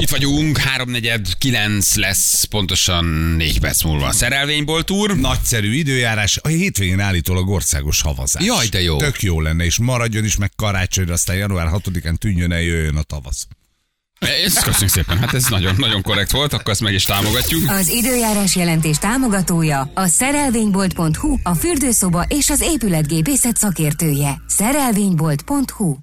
Itt vagyunk, háromnegyed, kilenc lesz pontosan négy perc múlva. Szerelvényból túr. Nagyszerű időjárás, a hétvégén állítólag országos havazás. Jaj, de jó. Tök jó lenne, és maradjon is meg karácsonyra, aztán január 6-án tűnjön el, jöjjön a tavasz. Ezt köszönjük szépen, hát ez nagyon, nagyon korrekt volt, akkor ezt meg is támogatjuk. Az időjárás jelentés támogatója a szerelvénybolt.hu, a fürdőszoba és az épületgépészet szakértője. Szerelvénybolt.hu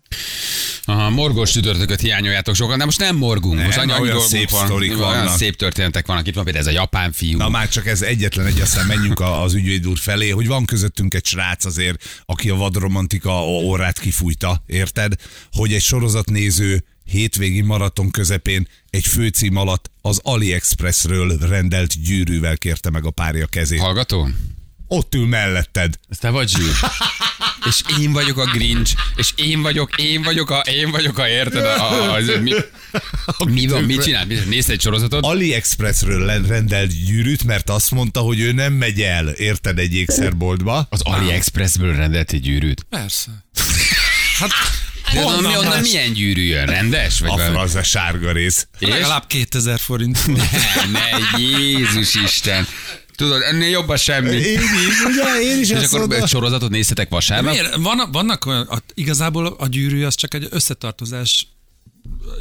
Aha, morgós csütörtököt hiányoljátok sokan, de most nem morgunk. Most Nem, annyi olyan dolgunk szép van, sztorik olyan vannak. szép történetek vannak. Itt van például ez a japán fiú. Na már csak ez egyetlen egy, aztán menjünk a- az ügyvéd úr felé, hogy van közöttünk egy srác azért, aki a vadromantika órát kifújta, érted? Hogy egy sorozatnéző hétvégi maraton közepén egy főcím alatt az AliExpressről rendelt gyűrűvel kérte meg a párja kezét. Hallgató? Ott ül melletted. Ez te vagy Zsül. És én vagyok a Grinch, és én vagyok, én vagyok a, én vagyok a, érted? A, a, az, mi, mi van, mit csinál? Nézd egy sorozatot? AliExpressről len- rendelt gyűrűt, mert azt mondta, hogy ő nem megy el, érted, egy ékszerboltba. Az AliExpressből rendelt egy gyűrűt. Persze. Hát De onnan, mi, onnan milyen gyűrű jön? Rendes? Vagy A valami? fraza sárga rész. És? legalább 2000 forint. Ne, ne, Jézus Isten. Tudod, ennél jobb a semmi. Én is, ugye? Én is És akkor mondom. egy sorozatot néztetek vasárnap? Miért? Van, vannak olyan, a, igazából a gyűrű az csak egy összetartozás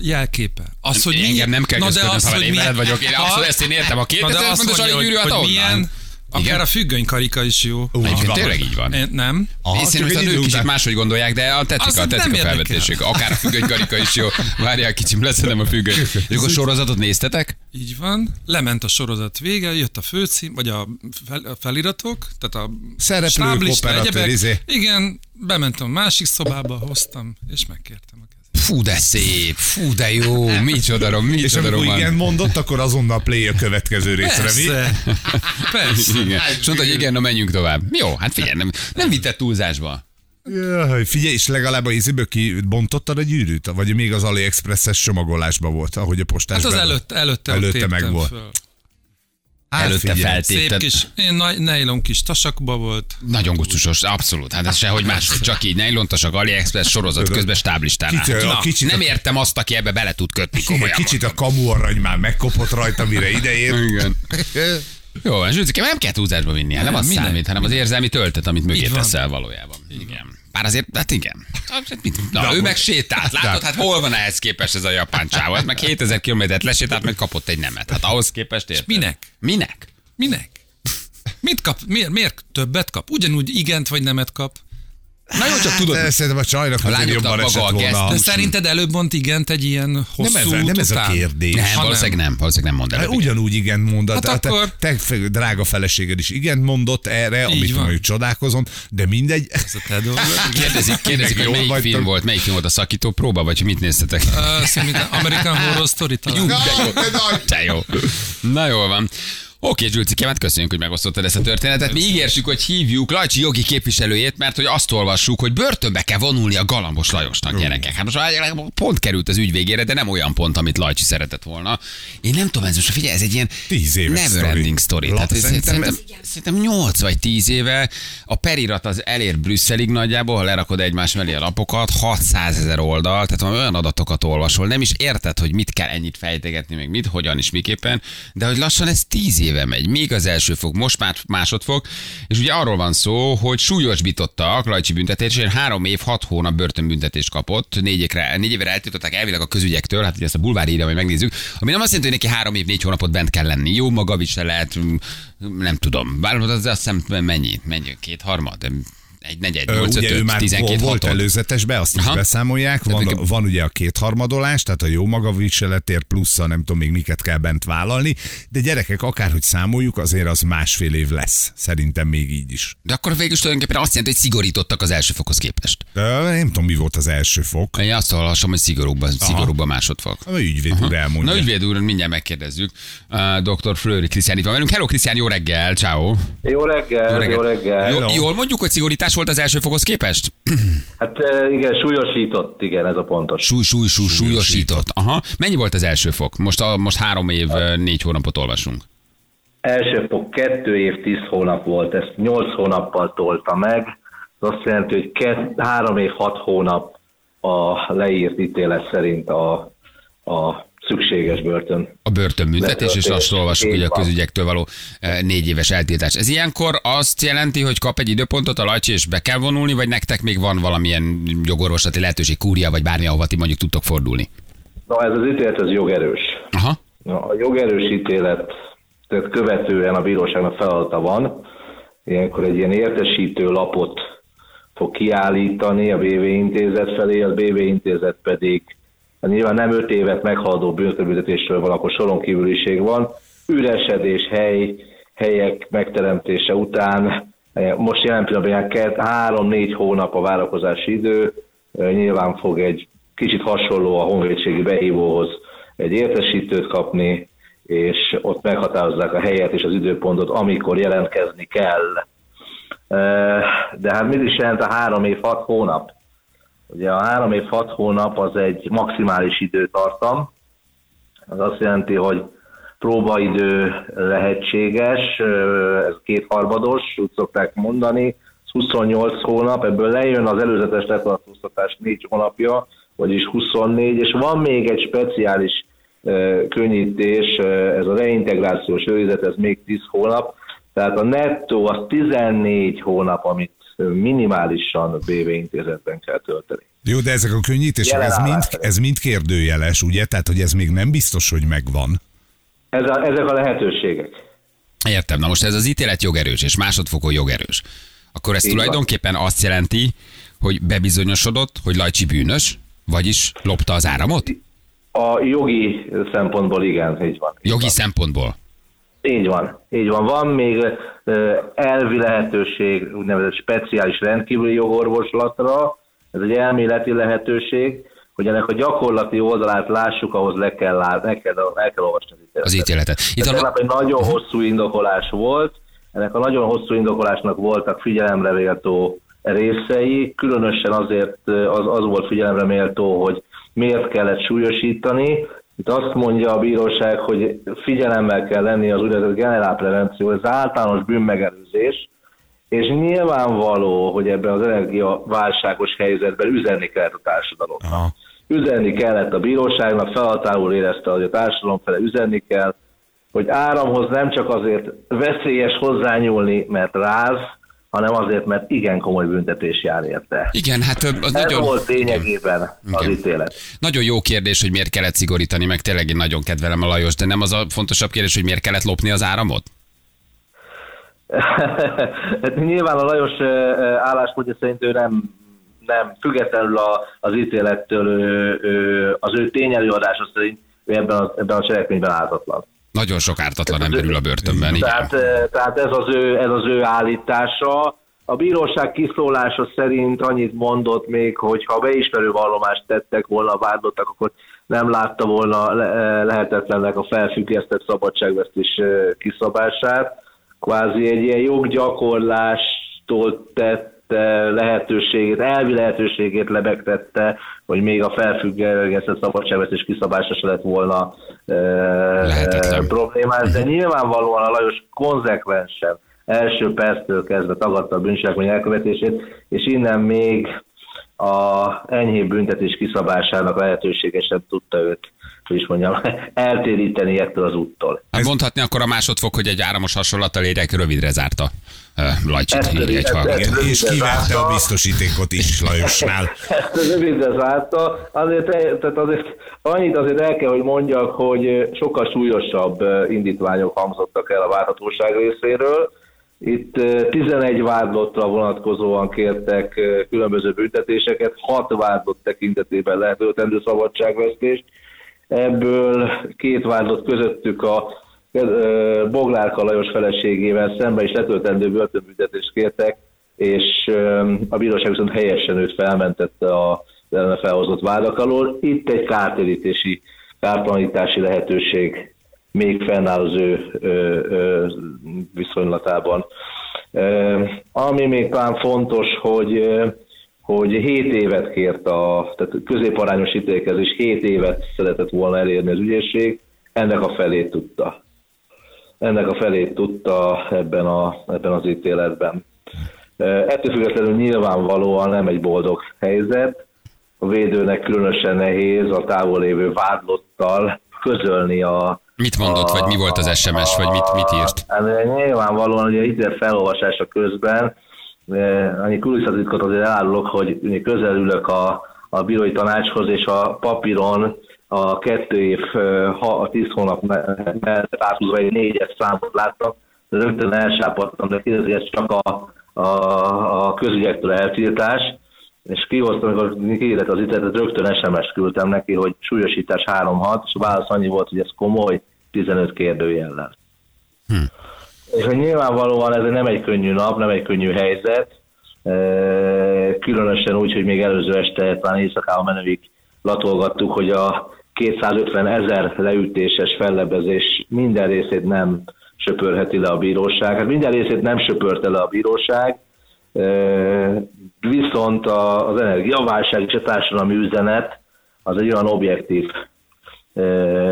jelképe. Az, hogy Engem milyen- nem kell Na, de az, hogy milyen- veled vagyok. Én abszolút ezt én értem. A Na, 2000 de azt fontos mondja, a hogy, gyűrű, hát hogy onnan. milyen, akár Igen? a függönykarika is jó. Egyébként van. tényleg így van. Én, nem? Aha, Én szerintem egy a nők kicsit máshogy gondolják, de a tetszik, a, tetszik a felvetésük. Akár a függönykarika is jó. Várjál, kicsim, leszedem a függöny. És akkor sorozatot néztetek? Így van. Lement a sorozat vége, jött a főcím, vagy a, fel, a feliratok, tehát a Szereplők, stáblista, operatőr, egyebek. izé. Igen, bementem a másik szobába, hoztam, és megkértem a. Fú, de szép, fú, de jó, micsoda rom, És micsoda amikor igen román. mondott, akkor azonnal play a következő részre. Mi? Persze. Persze. Igen. És mondta, hogy igen, na menjünk tovább. Jó, hát figyelj, nem, nem vitted túlzásba. Jaj, figyelj, és legalább a izéből kibontottad a gyűrűt? Vagy még az AliExpress-es csomagolásban volt, ahogy a postás Hát az előtt, előtte, Előtte meg volt. Föl. Hát Előtte figyelj. feltépted. Szép kis, én na- nylon kis tasakba volt. Nagyon gusztusos, abszolút. Hát ez sehogy más, csak így nejlontasak, AliExpress sorozat közben stáblistán. Kicsit- nem értem azt, aki ebbe bele tud kötni komolyan. kicsit a kamu arany már megkopott rajta, mire ideér. Igen. Jó van, Zsuzsike, nem kell túlzásba vinni, hát nem Nem, az minden- számít, hanem az érzelmi töltet, amit mögé teszel valójában. Igen. Bár azért, hát igen. Na, De ő meg sétált, látod, hát hol van ehhez képest ez a japán csáv? Ez meg 2000 kilométert lesétált, meg kapott egy nemet. Hát ahhoz képest érted? minek? Minek? Minek? Mit kap? Miért, miért többet kap? Ugyanúgy igent vagy nemet kap. Na jó, csak tudod, De szerintem a csajnak azért lányoknak jobban maga esett a volna. De szerinted előbb mond igent egy ilyen hosszú Nem ez, a- nem ez a kérdés. nem, valószínűleg nem, valószínűleg nem mond el. Hát ugyanúgy igen mondott. Hát Hát akkor- te, te, drága feleséged is igen mondott erre, amit van. mondjuk csodálkozom, de mindegy. Ez a te dolgod. Kérdezik, kérdezik hogy melyik vagytok. film volt, melyik film volt a szakító próba, vagy hogy mit néztetek? Uh, American Horror Story talán. Jó. De jó. Na jól van. Oké, Zsülcikém, hát köszönjük, hogy megosztottad ezt a történetet. Mi ígérsük, hogy hívjuk Lajcsi jogi képviselőjét, mert hogy azt olvassuk, hogy börtönbe kell vonulni a Galambos Lajosnak gyerekek. Hát most pont került az ügy végére, de nem olyan pont, amit Lajcsi szeretett volna. Én nem tudom, ez most figyelj, ez egy ilyen Tíz éves never ending story. Tehát ez- szerintem szerintem, szerintem 8 vagy 10 éve a perirat az elér Brüsszelig nagyjából, ha lerakod egymás mellé a lapokat, 600 ezer oldal, tehát valami olyan adatokat olvasol, nem is érted, hogy mit kell ennyit fejtegetni, meg mit, hogyan is, miképpen, de hogy lassan ez 10 éve megy, még az első fok, most már másodfok, és ugye arról van szó, hogy súlyosbítottak Lajcsi büntetésén, három év, hat hónap börtönbüntetést kapott, négy, évre, négy évre eltiltották elvileg a közügyektől, hát ugye ezt a bulvár írja, majd megnézzük, ami nem azt jelenti, hogy neki három év, négy hónapot bent kell lenni. Jó maga viselet, nem tudom, bár az azt hiszem mennyi, mennyi, két harmad, egy negyed, nyolc, ugye ő ötöt, már tizenkét, volt hatod. előzetesbe, azt is Aha. beszámolják. Van, Tehát van ugye a kétharmadolás, tehát a jó magaviseletért plusz a nem tudom még miket kell bent vállalni, de gyerekek, akárhogy számoljuk, azért az másfél év lesz. Szerintem még így is. De akkor végül is tulajdonképpen azt jelenti, hogy szigorítottak az első fokhoz képest. Ö, Nem tudom, mi volt az első fok. Én azt olvasom, hogy szigorúbban, szigorúbban másodfok. A ügyvéd úr elmondja. Na ügyvéd úr, mindjárt megkérdezzük. Uh, Dr. Flőri Krisztián itt van velünk. Hello Krisztián, jó reggel, ciao. Jó reggel, jó reggel. Jó, jól mondjuk, hogy szigorítás volt az első fokhoz képest? Hát igen, súlyosított, igen, ez a pontos. Súly, súly, súly, súlyosított. Aha. Mennyi volt az első fok? Most, a, most három év, négy hónapot olvasunk. Első fok kettő év, tíz hónap volt, ezt nyolc hónappal tolta meg. Ez azt jelenti, hogy kett, három év, hat hónap a leírt ítélet szerint a, a szükséges börtön. A börtönbüntetés, és azt olvasjuk, hogy a közügyektől való eh, négy éves eltiltás. Ez ilyenkor azt jelenti, hogy kap egy időpontot a Lajcsi, és be kell vonulni, vagy nektek még van valamilyen jogorvoslati lehetőség, kúria, vagy bármi, ahova ti mondjuk tudtok fordulni? Na ez az ítélet, ez jogerős. Aha. Na, a jogerős ítélet tehát követően a bíróságnak feladata van, ilyenkor egy ilyen értesítő lapot fog kiállítani a BV intézet felé, a BV intézet pedig hát nyilván nem öt évet meghaladó büntetésről van, akkor soron kívüliség van, üresedés hely, helyek megteremtése után, eh, most jelen pillanatban három-négy hónap a várakozási idő, eh, nyilván fog egy kicsit hasonló a honvédségi behívóhoz egy értesítőt kapni, és ott meghatározzák a helyet és az időpontot, amikor jelentkezni kell. Eh, De hát mit is jelent a három év, hat hónap? Ugye a három év, hat hónap az egy maximális időtartam, az azt jelenti, hogy próbaidő lehetséges, ez kétharmados, úgy szokták mondani, ez 28 hónap, ebből lejön az előzetes letartóztatás 4 hónapja, vagyis 24, és van még egy speciális könnyítés, ez a reintegrációs őrizet, ez még 10 hónap, tehát a nettó az 14 hónap, amit minimálisan BV intézetben kell tölteni. Jó, de ezek a könnyítések, ez mind, ez mind kérdőjeles, ugye? Tehát, hogy ez még nem biztos, hogy megvan. Ez a, ezek a lehetőségek. Értem, na most ez az ítélet jogerős, és másodfokon jogerős. Akkor ez Így van. tulajdonképpen azt jelenti, hogy bebizonyosodott, hogy Lajcsi bűnös, vagyis lopta az áramot? A jogi szempontból igen, így van. Így Jogi van. szempontból. Így van, így van. Van még elvi lehetőség, úgynevezett speciális rendkívüli jogorvoslatra, ez egy elméleti lehetőség, hogy ennek a gyakorlati oldalát lássuk, ahhoz le kell, le kell, el kell olvasni az ítéletet. Az ítéletet. Itt a, egy nagyon hosszú indokolás volt, ennek a nagyon hosszú indokolásnak voltak figyelemre méltó részei, különösen azért az, az volt figyelemre méltó, hogy miért kellett súlyosítani. Itt azt mondja a bíróság, hogy figyelemmel kell lenni az úgynevezett generálprevenció, ez általános bűnmegelőzés, és nyilvánvaló, hogy ebben az energiaválságos helyzetben üzenni kellett a társadalomnak. Aha. Üzenni kellett a bíróságnak, felhatáról érezte, hogy a társadalom fele üzenni kell, hogy áramhoz nem csak azért veszélyes hozzányúlni, mert ráz, hanem azért, mert igen komoly büntetés jár érte. igen, hát az Ez nagyon, volt lényegében az Igen. ítélet. nagyon jó kérdés, hogy miért kellett szigorítani, meg tényleg én nagyon kedvelem a Lajos, de nem az a fontosabb kérdés, hogy miért kellett lopni az áramot? hát nyilván a Lajos álláspontja szerint ő nem, nem függetlenül a, az ítélettől ő, ő, az ő tényelőadása szerint ő ebben a, ebben a cselekményben ártatlan. Nagyon sok ártatlan ember ül a börtönben. Tehát, ö, tehát ez, az ő, ez az ő állítása. A bíróság kiszólása szerint annyit mondott még, hogy ha beismerő vallomást tettek volna a vádlottak, akkor nem látta volna le- lehetetlennek a felfüggesztett szabadságvesztés ö, kiszabását. Kvázi egy ilyen joggyakorlástól tette lehetőségét, elvi lehetőségét lebegtette, hogy még a felfüggesztett szabadságvesztés kiszabása se lett volna ö, Lehetetlen. ö, problémás, de nyilvánvalóan a Lajos konzekvensen első perctől kezdve tagadta a bűncselekmény elkövetését, és innen még a enyhébb büntetés kiszabásának lehetősége sem tudta őt, hogy is mondjam, eltéríteni ettől az úttól. Hát mondhatni akkor a másodfok, hogy egy áramos hasonlattal érek rövidre zárta Lajcsit, Ezt- írja egy és kiverte a biztosítékot is Lajosnál. Ezt rövidre zárta. Azért, tehát azért annyit azért el kell, hogy mondjak, hogy sokkal súlyosabb indítványok hangzottak el a várhatóság részéről. Itt eh, 11 vádlottra vonatkozóan kértek eh, különböző büntetéseket, 6 vádlott tekintetében lehet öltendő szabadságvesztést. Ebből két vádlott közöttük a Boglárka Lajos feleségével szemben is letöltendő börtönbüntetést kértek, és a bíróság viszont helyesen őt felmentette a ellene felhozott vádak alól. Itt egy kártérítési, kártalanítási lehetőség még fennáll az ő viszonylatában. Ami még talán fontos, hogy hogy 7 évet kért a, tehát középarányos ítélkezés 7 évet szeretett volna elérni az ügyészség, ennek a felét tudta. Ennek a felét tudta ebben, a, ebben az ítéletben. Ö, Ettől függetlenül nyilvánvalóan nem egy boldog helyzet. A védőnek különösen nehéz a távol lévő vádlottal közölni a... Mit mondott, a, vagy mi volt az SMS, vagy mit, mit írt? Hát nyilvánvalóan, hogy a hitel felolvasása közben, annyi kulisszatitkot azért elárulok, hogy közelülök a, a bírói tanácshoz, és a papíron a kettő év, eh, ha a tíz hónap me- mellett áthúzva egy négyes számot láttam, de rögtön elsápadtam, de kérdezi, ez csak a, a, a közügyektől eltiltás, és kihoztam, amikor kiírta az üzenetet, rögtön SMS-t küldtem neki, hogy súlyosítás 3-6, és a válasz annyi volt, hogy ez komoly, 15 kérdőjellel. Hm. És nyilvánvalóan ez nem egy könnyű nap, nem egy könnyű helyzet, különösen úgy, hogy még előző este, talán éjszakában menőig latolgattuk, hogy a 250 ezer leütéses fellebezés minden részét nem söpörheti le a bíróság. Hát minden részét nem söpörte le a bíróság, viszont az energiaválság és a társadalmi üzenet az egy olyan objektív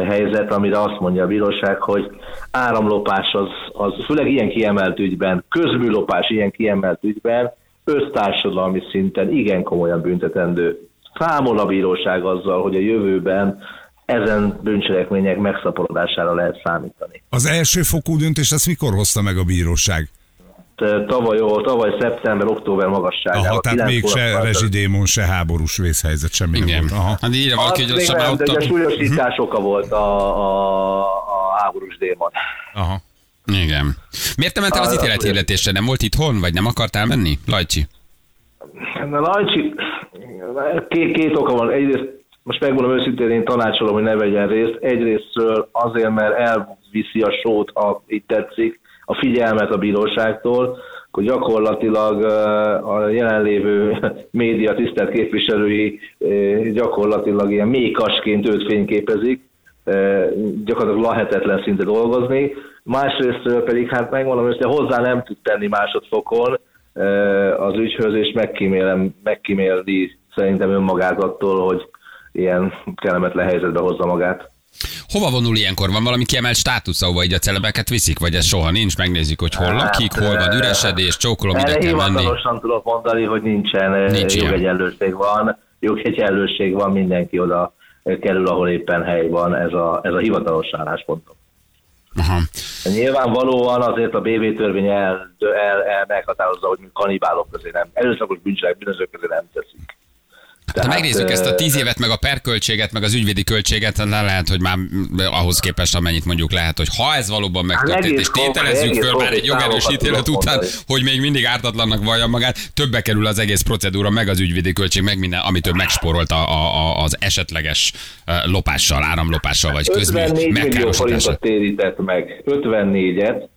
helyzet, amire azt mondja a bíróság, hogy áramlopás az, az főleg ilyen kiemelt ügyben, közműlopás ilyen kiemelt ügyben, össztársadalmi szinten igen komolyan büntetendő. Számol a bíróság azzal, hogy a jövőben ezen bűncselekmények megszaporodására lehet számítani. Az első fokú döntés ezt mikor hozta meg a bíróság? Tavaly, tavaly szeptember, október magasságában. Aha, tehát még se rezsidémon, se háborús vészhelyzet, semmi Igen. nem volt. Aha. Hát írja valaki, hogy az nem, de a súlyosítás oka volt a, a, a háborús démon. Aha. Igen. Miért te mentél az ítélethirdetésre? Nem volt itthon, vagy nem akartál menni? Lajcsi. Na, Lajcsi, két, két oka van. Egyrészt, most megmondom őszintén, én tanácsolom, hogy ne vegyen részt. Egyrésztről azért, mert elviszi a sót, ha itt tetszik, a figyelmet a bíróságtól, hogy gyakorlatilag a jelenlévő média tisztelt képviselői gyakorlatilag ilyen mékasként őt fényképezik, gyakorlatilag lehetetlen szinte dolgozni. Másrészt pedig, hát megmondom hogy hozzá nem tud tenni másodfokon az ügyhöz, és megkímélem, megkímélni szerintem önmagát attól, hogy ilyen kellemetlen helyzetbe hozza magát. Hova vonul ilyenkor? Van valami kiemelt státusz, ahova így a celebeket viszik, vagy ez soha nincs? Megnézzük, hogy hol lakik, hol van üresedés, csókolom, ide kell menni. Tudok mondani, hogy nincsen Nincs jogegyenlőség van, jogegyenlőség van, mindenki oda kerül, ahol éppen hely van, ez a, ez a hivatalos álláspontom. Aha. Nyilvánvalóan azért a BV törvény el, el, el meghatározza, hogy kanibálok közé nem, erőszakos bűncselek bűnözők közé nem teszik. Tehát, ha megnézzük ezt a tíz évet, meg a perköltséget, meg az ügyvédi költséget, le lehet, hogy már ahhoz képest, amennyit mondjuk lehet, hogy ha ez valóban megtörtént, és tételezzük föl már egy jogerős ítélet után, hogy még mindig ártatlannak vallja magát, többe kerül az egész procedúra, meg az ügyvédi költség, meg minden, amit ő megsporolt a, a, az esetleges lopással, áramlopással, vagy közmű 54 millió forintot térített meg, 54-et,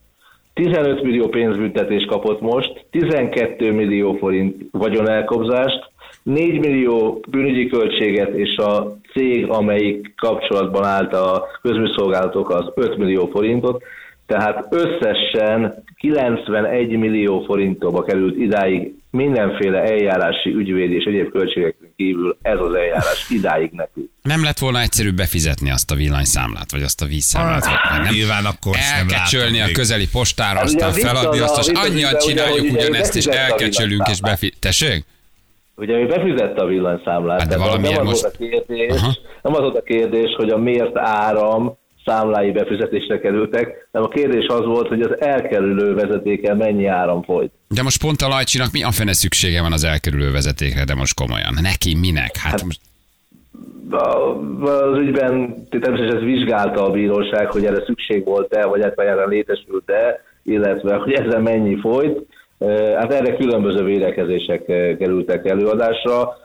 15 millió pénzbüntetés kapott most, 12 millió forint vagyonelkobzást, 4 millió bűnügyi költséget, és a cég, amelyik kapcsolatban állt a közműszolgálatok, az 5 millió forintot, tehát összesen 91 millió forintba került idáig mindenféle eljárási, ügyvédi és egyéb költségekön kívül ez az eljárás idáig nekünk. Nem lett volna egyszerű befizetni azt a villanyszámlát, vagy azt a vízszámlát? Hát, nem? Nyilván akkor Elkecsölni a közeli postára, aztán feladni azt, és annyian csináljuk ugyanezt, és elkecsölünk, és befizetünk. Ugye ő befizette a villanyszámlát, hát de nem, az most... a kérdés, nem az volt a kérdés, hogy a miért áram számlái befizetésre kerültek, hanem a kérdés az volt, hogy az elkerülő vezetéken mennyi áram folyt. De most pont a Lajcsinak mi a fene szüksége van az elkerülő vezetékre, de most komolyan. Neki minek? Hát, hát most... Az ügyben természetesen ez vizsgálta a bíróság, hogy erre szükség volt-e, vagy hát erre létesült-e, illetve hogy ezzel mennyi folyt. Hát erre különböző védekezések kerültek előadásra.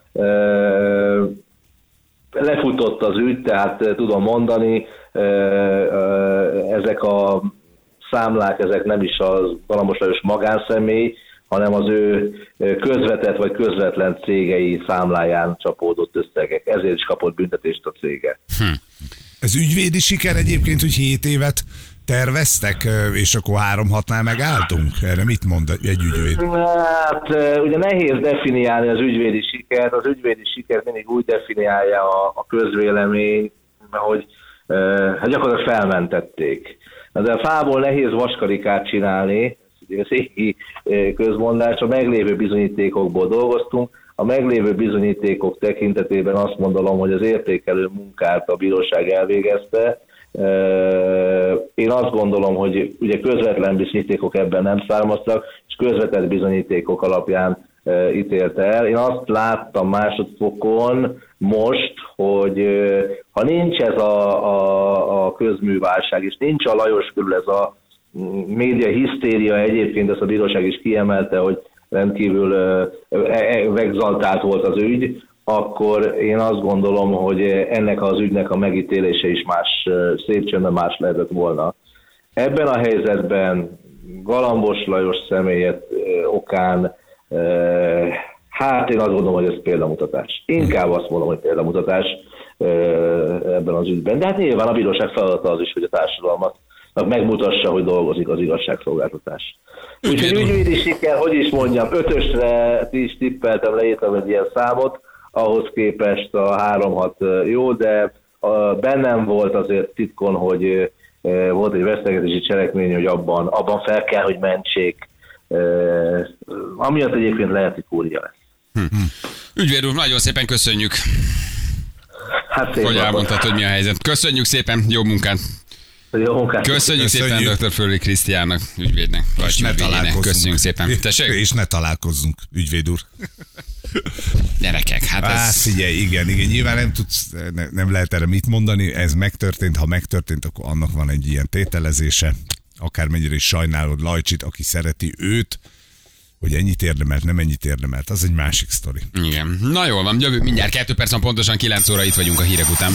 Lefutott az ügy, tehát tudom mondani, ezek a számlák, ezek nem is az Galamos Lajos magánszemély, hanem az ő közvetett vagy közvetlen cégei számláján csapódott összegek. Ezért is kapott büntetést a cége. Hm. Ez ügyvédi siker egyébként, hogy 7 évet terveztek, és akkor három hatnál megálltunk? Erre mit mond egy ügyvéd? Hát ugye nehéz definiálni az ügyvédi sikert. Az ügyvédi siker mindig úgy definiálja a, a közvélemény, hogy hát gyakorlatilag felmentették. De a fából nehéz vaskarikát csinálni, ez égi közmondás, a meglévő bizonyítékokból dolgoztunk, a meglévő bizonyítékok tekintetében azt mondom, hogy az értékelő munkát a bíróság elvégezte. Én azt gondolom, hogy ugye közvetlen bizonyítékok ebben nem származtak, és közvetett bizonyítékok alapján ítélte el. Én azt láttam másodfokon most, hogy ha nincs ez a, a, a közműválság, és nincs a Lajos körül ez a média hisztéria, egyébként ezt a bíróság is kiemelte, hogy rendkívül vegzaltált volt az ügy, akkor én azt gondolom, hogy ennek az ügynek a megítélése is más, szép csöndben más lehetett volna. Ebben a helyzetben Galambos Lajos személyet okán, hát én azt gondolom, hogy ez példamutatás. Inkább azt mondom, hogy példamutatás ebben az ügyben. De hát nyilván a bíróság feladata az is, hogy a társadalmat megmutassa, hogy dolgozik az igazságszolgáltatás. Úgyhogy ügyvédi siker, hogy is mondjam, ötösre is tippeltem, leírtam egy ilyen számot, ahhoz képest a 3-6 jó, de bennem volt azért titkon, hogy volt egy vesztegetési cselekmény, hogy abban, abban fel kell, hogy mentsék, amiatt egyébként lehet, hogy kúria lesz. Hm. Ügyvéd úr, nagyon szépen köszönjük. Hát hogy elmondtad, hogy mi a helyzet. Köszönjük szépen, jó munkát! Jó munkát. Köszönjük, Köszönjük szépen dr. Földi Krisztiánnak, ügyvédnek. És ne találkozzunk. Köszönjük szépen. Tessék? És ne találkozzunk, ügyvéd úr. Gyerekek, hát ez... Á, figyelj, igen, igen, nyilván nem tudsz, ne, nem lehet erre mit mondani, ez megtörtént, ha megtörtént, akkor annak van egy ilyen tételezése, akármennyire is sajnálod Lajcsit, aki szereti őt, hogy ennyit érdemelt, nem ennyit érdemelt, az egy másik sztori. Igen. Na jól van, jövő mindjárt kettő perc pontosan 9 óra itt vagyunk a hírek után.